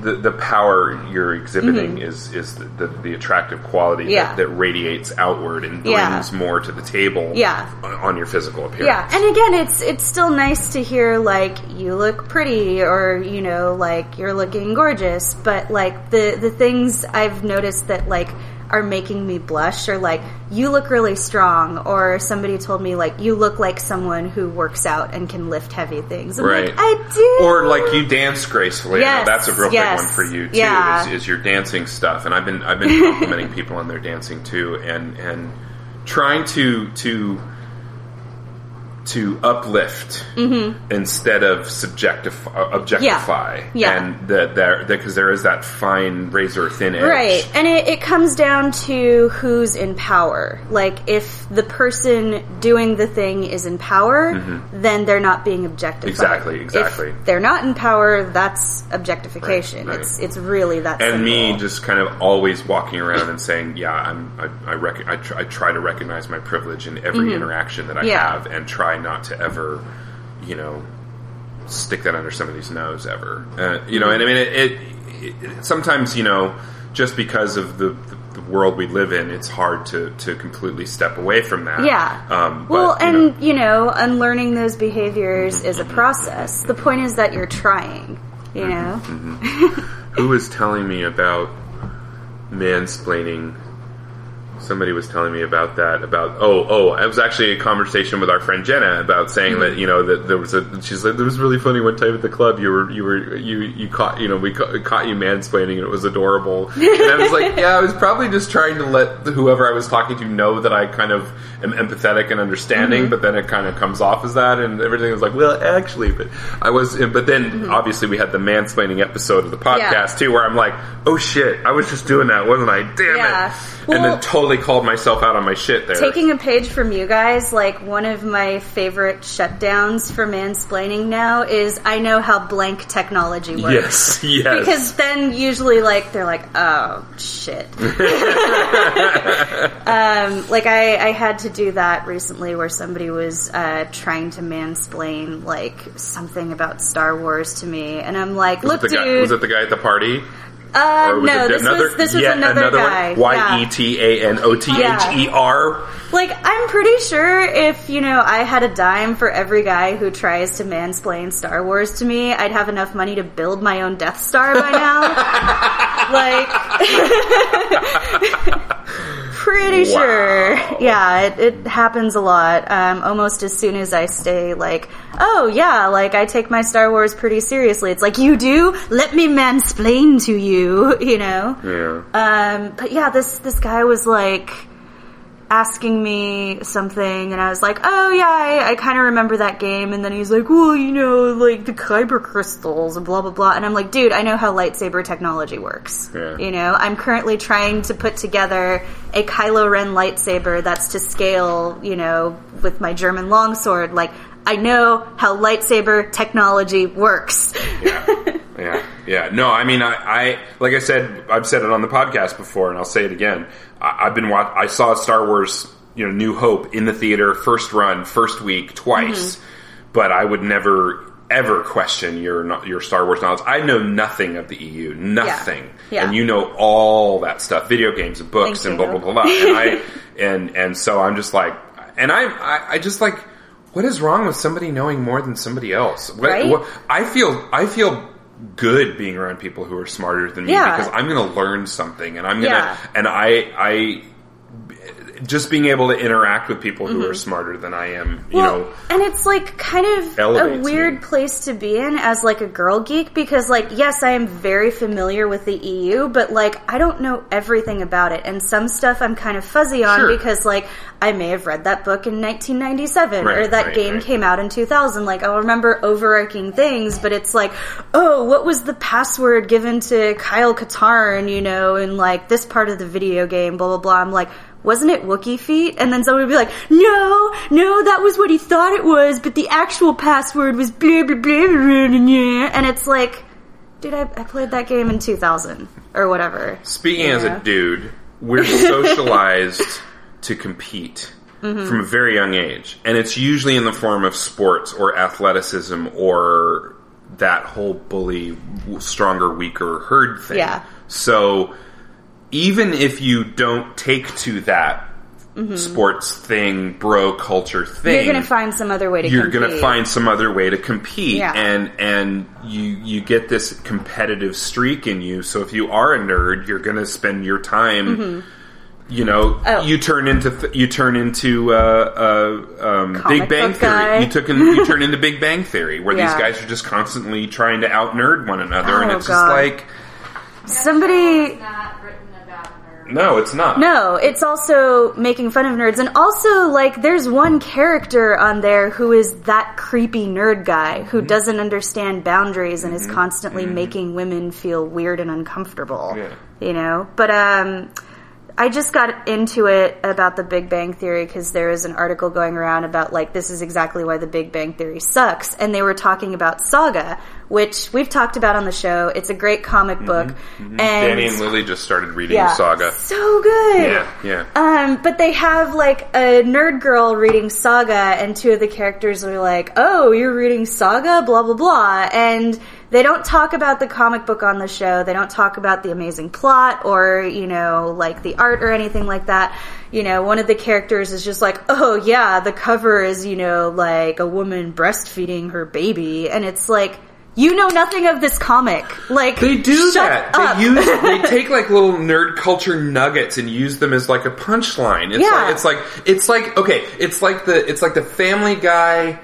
the, the power you're exhibiting is is the, the, the attractive quality Mm-hmm. Yeah. that, that radiates outward and brings Yeah. more to the table Yeah. on, on your physical appearance. Yeah, and again, it's it's still nice to hear like you look pretty or you know like you're looking gorgeous, but like the the things I've noticed that like are making me blush or like you look really strong or somebody told me like you look like someone who works out and can lift heavy things. I'm Right. like, I do. Or like you dance gracefully. Yes, that's a real yes, big one for you too. yeah. Is, is your dancing stuff, and I've been I've been complimenting people on their dancing too, and and trying to to to uplift instead of subjectif- uh, objectify. Mm-hmm. Yeah. and that there because there is that fine razor thin edge. Right. And it, it comes down to who's in power. Like, if the person doing the thing is in power, then they're not being objectified. Mm-hmm. Exactly, exactly. If they're not in power, that's objectification. Right, right. It's it's really that and me just kind of always walking around and saying, "Yeah, I'm. I I, rec- I, tr- I try to recognize my privilege in every interaction that I Mm-hmm. Yeah. have, and try not to ever, you know, stick that under somebody's nose ever. Uh, you know, and I mean, it, it, it. Sometimes, you know, just because of the, the, the world we live in, it's hard to to completely step away from that. Yeah. Um, but, well, you know, and you know, unlearning those behaviors is a process. The point is that you're trying. You Mm-hmm. know. who was telling me about mansplaining? Somebody was telling me about that. About oh oh, it was actually a conversation with our friend Jenna about saying Mm-hmm. that you know that there was a. She's like, there was really funny one time at the club. You were you were you you caught you know we ca- caught you mansplaining and it was adorable." And I was like, "Yeah, I was probably just trying to let whoever I was talking to know that I kind of am empathetic and understanding, Mm-hmm. but then it kind of comes off as that, and everything was like, well, actually, but I was, but then obviously we had the mansplaining episode of the podcast Mm-hmm. Yeah. too, where I'm like, oh shit, I was just doing that, wasn't I? Damn Yeah. it! Well- and then totally called myself out on my shit there. Taking a page from you guys, like one of my favorite shutdowns for mansplaining now is I know how blank technology works. yes, yes. Because then usually like they're like, oh shit. um, like I, I had to do that recently where somebody was uh, trying to mansplain like something about Star Wars to me, and I'm like, was, look, guy, dude, was it the guy at the party? Uh, no, this was this was yet another, guy. Y. E T A N O T H E R. Like, I'm pretty sure if, you know, I had a dime for every guy who tries to mansplain Star Wars to me, I'd have enough money to build my own Death Star by now. like, pretty Wow. sure. Yeah, it, it happens a lot. Um, almost as soon as I say, like, oh yeah, like, I take my Star Wars pretty seriously. It's like, you do? Let me mansplain to you, you know? Yeah. Um, but yeah, this this guy was like asking me something, and I was like, "Oh yeah, I, I kind of remember that game." And then he's like, "Well, you know, like the kyber crystals and blah blah blah." And I'm like, "Dude, I know how lightsaber technology works. Yeah. You know, I'm currently trying to put together a Kylo Ren lightsaber that's to scale. You know, with my German longsword, like." I know how lightsaber technology works. yeah, yeah, yeah. No, I mean, I, I, like I said, I've said it on the podcast before, and I'll say it again. I, I've been watch. I saw Star Wars, you know, New Hope in the theater, first run, first week, twice. Mm-hmm. But I would never ever question your your Star Wars knowledge. I know nothing of the EU, nothing, Yeah. and you know all that stuff, video games and books Thank and blah blah blah. blah. and I and and so I'm just like, and I I, I just like. What is wrong with somebody knowing more than somebody else? What, Right? what- I feel I feel good being around people who are smarter than me Yeah. because I'm going to learn something and I'm going to Yeah. and I I just being able to interact with people who Mhm. are smarter than I am, you Well, know. and it's like kind of a weird me. place to be in as like a girl geek because like yes, I am very familiar with the EU, but like I don't know everything about it, and some stuff I'm kind of fuzzy on Sure. because like I may have read that book in 1997 or that right, game right. came out in 2000. Like I'll remember overarching things, but it's like, oh, what was the password given to Kyle Katarn, you know, in like this part of the video game, blah blah blah. I'm like. Wasn't it Wookie feet? And then someone would be like, no, no, that was what he thought it was, but the actual password was blah, blah, blah, blah, blah, blah. And it's like, dude, I, I played that game in 2000 or whatever. Speaking as Yeah. a dude, we're socialized to compete Mm-hmm. from a very young age, and it's usually in the form of sports or athleticism or that whole bully stronger weaker herd thing. Yeah. So even if you don't take to that sports thing, bro culture thing, Mm-hmm. You're gonna find some other way to compete. you're gonna find some other way to compete Yeah. and and you you get this competitive streak in you so if you are a nerd you're gonna spend your time you know Mm-hmm. Oh. you turn into th- you turn into uh, uh, um, big bang theory guy. you took in, you turn into big bang theory where Yeah. these guys are just constantly trying to out nerd one another and Oh, it's God. just like Somebody no it's not No, it's also making fun of nerds, and also like there's one character on there who is that creepy nerd guy who Mm-hmm. doesn't understand boundaries and is constantly making women feel weird and uncomfortable. Yeah. You know, but um. I just got into it about the Big Bang Theory because there is an article going around about like this is exactly why the Big Bang Theory sucks, and they were talking about Saga, which we've talked about on the show. It's a great comic book, and Mm-hmm. Danny and Lily just started reading yeah, Saga so good. yeah yeah Um, but they have like a nerd girl reading Saga, and two of the characters are like, "Oh, you're reading Saga?" Blah blah blah, and they don't talk about the comic book on the show. They don't talk about the amazing plot or you know like the art or anything like that. You know, one of the characters is just like, "Oh yeah, the cover is you know like a woman breastfeeding her baby," and it's like. You know nothing of this comic. Like They do that. Up. They use they take like little nerd culture nuggets and use them as like a punchline. It's Yeah. like it's like it's like okay, it's like the it's like the Family Guy.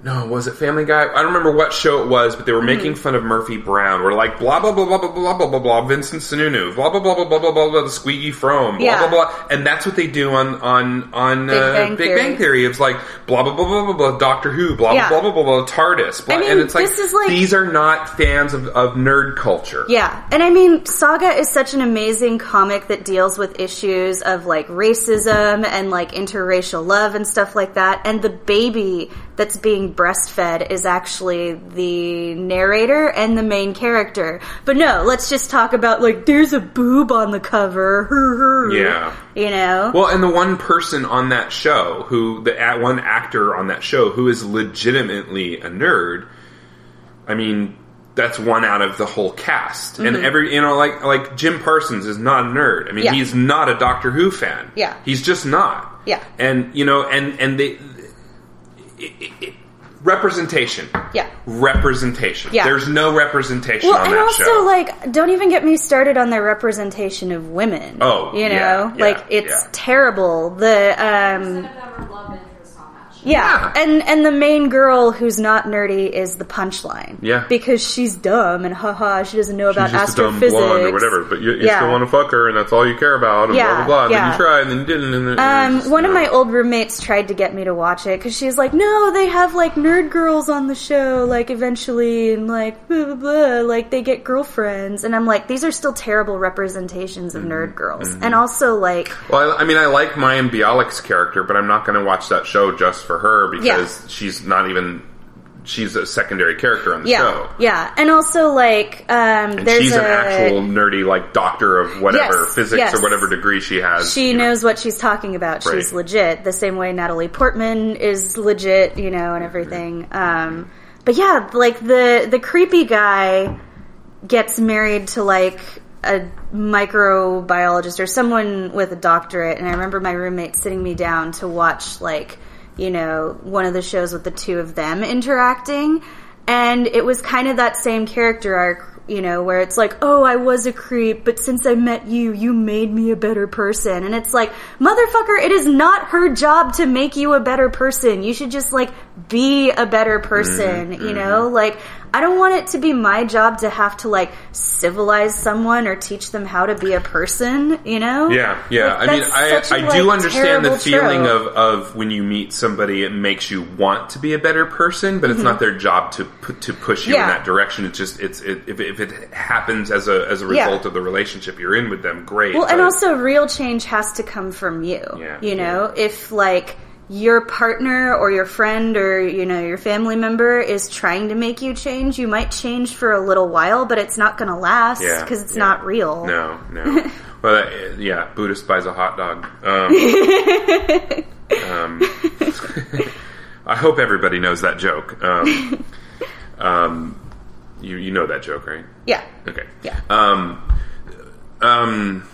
No, was it Family Guy? I don't remember what show it was, but they were making Mm-hmm. fun of Murphy Brown. We're like blah blah blah blah blah blah blah blah blah Vincent Sununu, blah blah blah blah blah blah blah blah the Squeaky Fromme, blah Yeah. blah blah, and that's what they do on on on Big uh, Bang Big Theory. Bang Theory. It's like blah blah blah blah blah blah Doctor Who, blah Yeah. blah blah blah blah TARDIS, blah, I mean, and it's like, this is like- these are not fans of, of nerd culture. Yeah, and I mean, Saga is such an amazing comic that deals with issues of like racism and like interracial love and stuff like that. And the baby that's being breastfed is actually the narrator and the main character. But no, let's just talk about like there's a boob on the cover. Yeah. you know. Well, and the one person on that show who the at one actor on that show who is legitimately a nerd. I mean, that's one out of the whole cast, and every you know like like Jim Parsons is not a nerd. I mean, Mm-hmm. Yeah. he's not a Doctor Who fan. Yeah. he's just not. Yeah. and you know, and and they. It, it, it, representation. Yeah. Representation. Yeah. There's no representation Well, on and that also show. like, don't even get me started on their representation of women. Oh, you know, yeah, yeah, like it's yeah. terrible. The um, None of them are love interests on that show. Yeah. Yeah. and and the main girl who's not nerdy is the punchline. Yeah. because she's dumb and haha, she doesn't know about She's just a dumb astrophysics or whatever, but you, you Yeah. still want to fuck her, and that's all you care about, and Yeah, blah blah blah. yeah. And then you tried, and then you didn't. And then Um, just, one of my old roommates tried to get me to watch it because she's like, "No, they have like nerd girls on the show, like eventually, and like blah blah blah, like they get girlfriends." And I'm like, "These are still terrible representations of Mm-hmm. nerd girls." And also, like, Well, I, I mean, I like Mayim Bialik's character, but I'm not going to watch that show just for her because she's not even. She's a secondary character on the yeah, show. yeah, and also like, um, And there's she's a an actual nerdy, like doctor of whatever Yes, physics yes. or whatever degree she has. she you know. knows what she's talking about. She's Right. legit. The same way Natalie Portman is legit, you know, and everything. Um, but yeah, like the the creepy guy gets married to like a microbiologist or someone with a doctorate, and I remember my roommate sitting me down to watch like you know one of the shows with the two of them interacting, and it was kind of that same character arc you know, where it's like, oh, I was a creep, but since I met you, you made me a better person. And it's like, motherfucker, it is not her job to make you a better person. You should just like be a better person, Mm-hmm, you know? Like, I don't want it to be my job to have to like civilize someone or teach them how to be a person, you know? Yeah, yeah. Like, I mean, I, a, I do like, understand the feeling trope. of, of when you meet somebody, it makes you want to be a better person, but it's not their job to to push you in Mm-hmm. That direction. It's just it's it, if, it- if it happens as a as a Yeah. result of the relationship you're in with them, great. Well, and also real change has to come from you. Yeah, you know, if like your partner or your friend or you know your family member is trying to make you change, you might change for a little while, but it's not going to last yeah, because it's yeah. not real. No, no. well, uh, yeah, Buddhist buys a hot dog. Um, um, I hope everybody knows that joke. Um, um, you you know that joke, right? Yeah. Okay. Yeah. Um, um,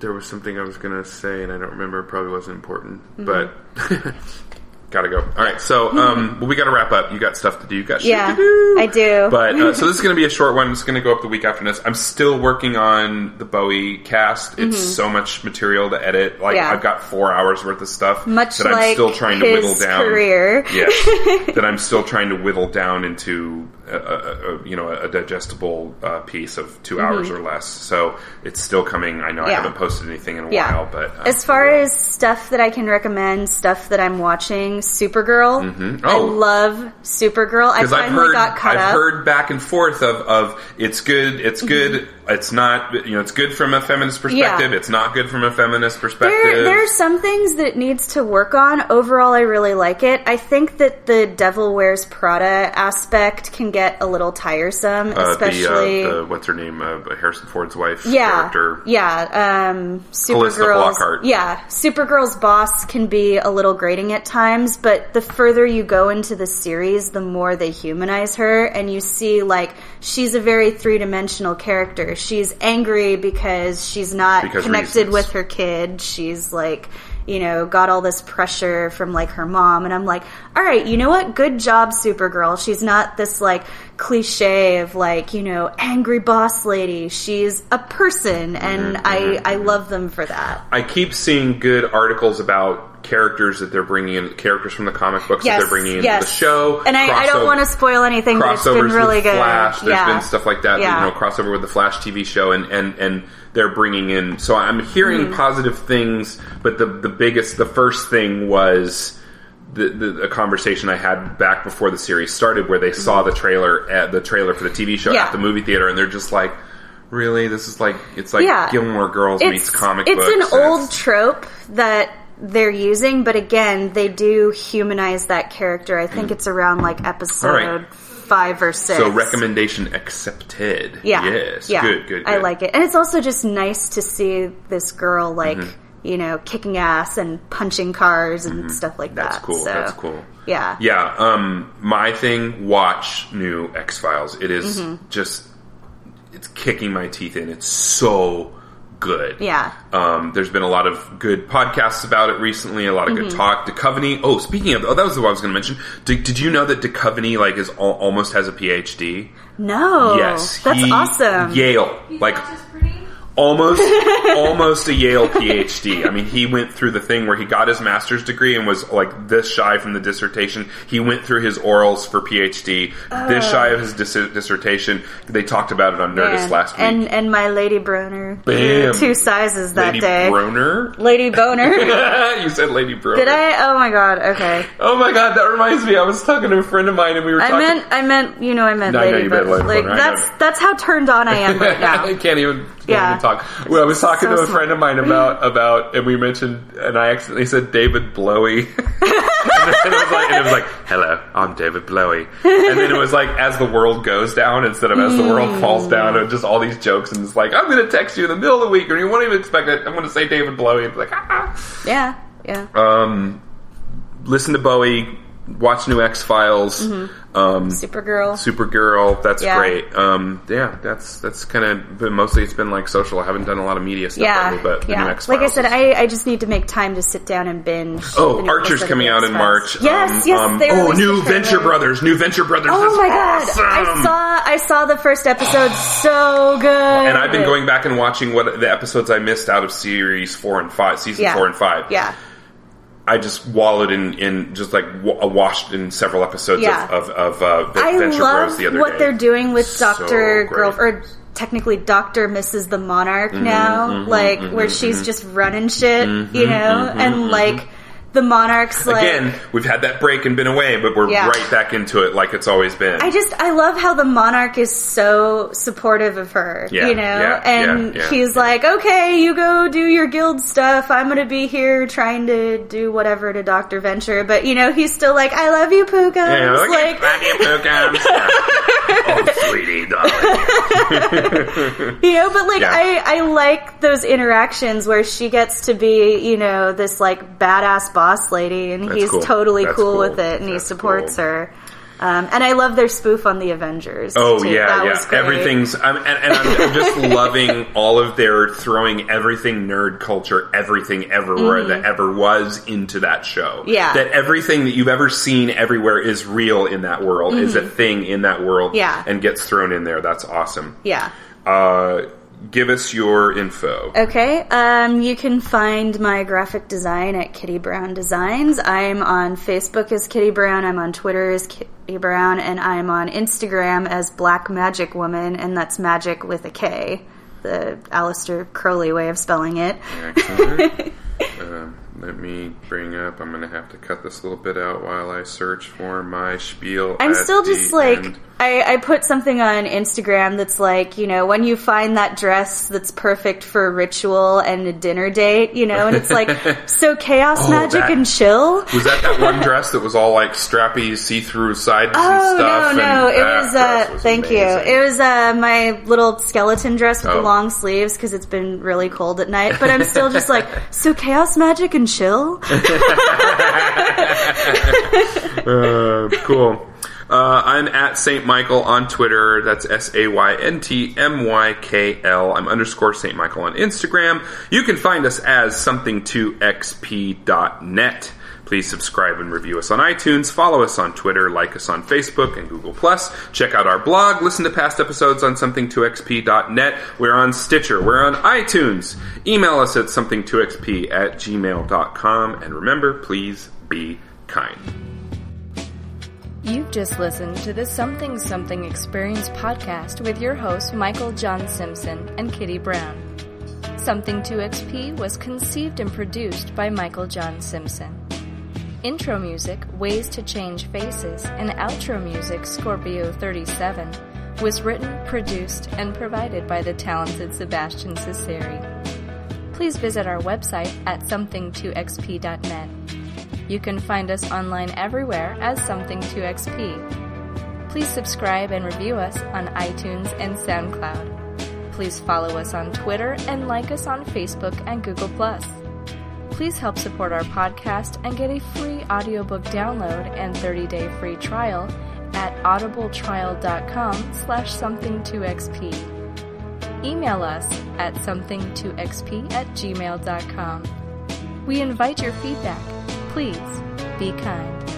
there was something I was gonna say, and I don't remember. It probably wasn't important, Mm-hmm. but gotta go. All right. So, um, well, we gotta wrap up. You got stuff to do. You got shit Yeah, to do. I do. But uh, so this is going to be a short one. It's going to go up the week after this. I'm still working on the Bowie cast. It's so much material to edit. Like Mm-hmm. Yeah. I've got four hours worth of stuff Much that I'm like still trying to whittle down. career. Yes, that I'm still trying to whittle down into a, a, you know a digestible uh, piece of 2 hours or less. So it's still coming. I know I Mm-hmm. Haven't posted anything in a Yeah. while, but uh, As far as stuff that I can recommend, stuff that I'm watching, Supergirl. I Oh. love Supergirl. I finally I've heard got caught I've up. heard back and forth of, of it's good, it's good, it's not. You know, it's good from a feminist perspective. Yeah. It's not good from a feminist perspective. There, there are some things that it needs to work on. Overall, I really like it. I think that the Devil Wears Prada aspect can get a little tiresome, Uh, especially. the, uh, the what's her name? Uh, Harrison Ford's wife yeah, character. yeah. Um, Supergirl's yeah, Supergirl's boss can be a little grating at times, but the further you go into the series, the more they humanize her, and you see like she's a very three dimensional character. She's angry because she's not Because connected reasons. with her kid. She's like. You know, got all this pressure from like her mom, and I'm like, all right, you know what? Good job, Supergirl. She's not this like cliche of like, you know, angry boss lady. She's a person, and Mm-hmm, I I love them for that. I keep seeing good articles about characters that they're bringing in, characters from the comic books that they're bringing into yes. the show. And I, I don't want to spoil anything, but it's been really good. Flash. There's yeah. been stuff like that. Yeah. You know, crossover with the Flash TV show, and and and they're bringing in. So I'm hearing Mm-hmm. positive things, but the the biggest, the first thing was. The, the, a conversation I had back before the series started, where they saw the trailer at the trailer for the TV show Mm-hmm. Yeah. at the movie theater, and they're just like, "Really? This is like it's like Yeah. Gilmore Girls meets comic it's books." an and old it's- trope that they're using, but again, they do humanize that character. I think it's around like episode Mm. Right. Five or six. So recommendation accepted. Yeah. Yes. Yeah. Good. Good. I like it. And it's also just nice to see this girl, like, Mm-hmm. you know, kicking ass and punching cars and stuff like Mm-hmm. That's cool. So, That's cool. Yeah. Yeah, um, my thing, watch new X Files. It is Mm-hmm. just, it's kicking my teeth in. It's so good. Yeah. Um, there's been a lot of good podcasts about it recently, a lot of Mm-hmm. good talk. Duchovny, oh, speaking of, oh, that was the one I was going to mention. Did, did you know that Duchovny, like, is al- almost has a PhD? No. yes. That's he- awesome. Yale. He's like, not just pretty. Almost almost a Yale PhD. I mean, he went through the thing where he got his master's degree and was like this shy from the dissertation. He went through his orals for PhD, this oh. shy of his dis- dissertation. They talked about it on Nerdist Man. last week. And and my Lady Broner. Bam. Two sizes that Lady day. Broner. Lady Boner. you said Lady Broner. Did I? Oh my god. Okay. Oh my god, that reminds me. I was talking to a friend of mine and we were I talking. meant. I meant. You know. I meant No, Lady you meant Boner. Lady Like Boner, that's that's how turned on I am right now. I can't even, can't Yeah. even talk. Well, I was talking So to a smart. friend of mine about about, and we mentioned, and I accidentally said David Blowy, and, it was like, and it was like, "Hello, I'm David Blowy," and then it was like, as the world goes down instead of as the world falls down, and just all these jokes, and it's like, I'm going to text you in the middle of the week, and you won't even expect it. I'm going to say David Blowy, and it's like, ah. Yeah. Yeah. um, listen to Bowie, watch new X Files. Um, Supergirl. Supergirl, that's Yeah. great. Um, yeah, that's that's kind of. But mostly, it's been like social. I haven't done a lot of media stuff yeah. lately, but the new yeah. Like I said, I, I just need to make time to sit down and binge. Oh, Archer's coming out in March. Yes, Um, yes. um, oh, new. Venture Brothers. New Venture Brothers. Oh my god! awesome. I saw I saw the first episode. So good. And I've been going back and watching what the episodes I missed out of series four and five, season Yeah. four and five. Yeah. I just wallowed in, in just like w- uh, washed in several episodes Yeah. of of, of uh, I Venture love Bros the other what day. they're doing with Doctor. Girl or technically Doctor Mrs. the Monarch Mm-hmm, now, mm-hmm, like where mm-hmm, she's mm-hmm. just running shit, you know, and like the Monarch's like. Again, we've had that break and been away, but we're Yeah. right back into it like it's always been. I just I love how the monarch is so supportive of her, Yeah, you know, yeah, and he's like, "Okay, you go do your guild stuff. I'm gonna be here trying to do whatever to Doctor Venture." But you know, he's still like, "I love you, Puka." Yeah, like, at Maggie Pookums. oh, sweetie, darling. you know, but like. I I like those interactions where she gets to be, you know, this like badass boss lady, and That's he's cool. totally That's cool, cool. with it, and he supports cool. her. Um, and I love their spoof on the Avengers. Oh too. yeah, That yeah. was great. Everything's. I'm, and, and I'm, I'm just loving all of their throwing everything nerd culture, everything everywhere that ever was into that show. Mm-hmm. Yeah. That everything that you've ever seen everywhere is real in that world, is a thing in that world. Mm-hmm. Yeah. And gets thrown in there. That's awesome. Yeah. Uh, give us your info. Okay, um, you can find my graphic design at Kitty Brown Designs. I'm on Facebook as Kitty Brown, I'm on Twitter as Kitty Brown, and I'm on Instagram as Black Magic Woman, and that's magic with a K, the Aleister Crowley way of spelling it. Excellent. um, let me bring up. I'm going to have to cut this little bit out while I search for my spiel. I'm still just like end. I, I put something on Instagram that's like, you know, when you find that dress that's perfect for a ritual and a dinner date, you know, and it's like so chaos Oh, magic that- and chill. Was that that one dress that was all like strappy, see-through sides and Oh stuff? no, no! and It was uh, was thank you. It was uh, my little skeleton dress with Oh. the long sleeves because it's been really cold at night. But I'm still just like so chaos magic and chill. Uh, cool. Uh, I'm at Saint Michael on Twitter. That's S A Y N T M Y K L. I'm underscore Saint Michael on Instagram. You can find us as something2xp.net. Please subscribe and review us on iTunes. Follow us on Twitter, like us on Facebook and Google Plus. Check out our blog. Listen to past episodes on something2xp.net. We're on Stitcher. We're on iTunes. Email us at something2xp at gmail.com. And remember, please be kind. You've just listened to the Something Something Experience podcast with your hosts Michael John Simpson and Kitty Brown. Something 2XP was conceived and produced by Michael John Simpson. Intro music Ways to Change Faces and outro music Scorpio 37 was written, produced, and provided by the talented Sebastian Cesari. Please visit our website at something2xp.net. You can find us online everywhere as Something2XP. Please subscribe and review us on iTunes and SoundCloud. Please follow us on Twitter and like us on Facebook and Google+. Please help support our podcast and get a free audiobook download and 30-day free trial at audibletrial.com slash something2xp. Email us at something2xp at gmail.com. We invite your feedback. Please be kind.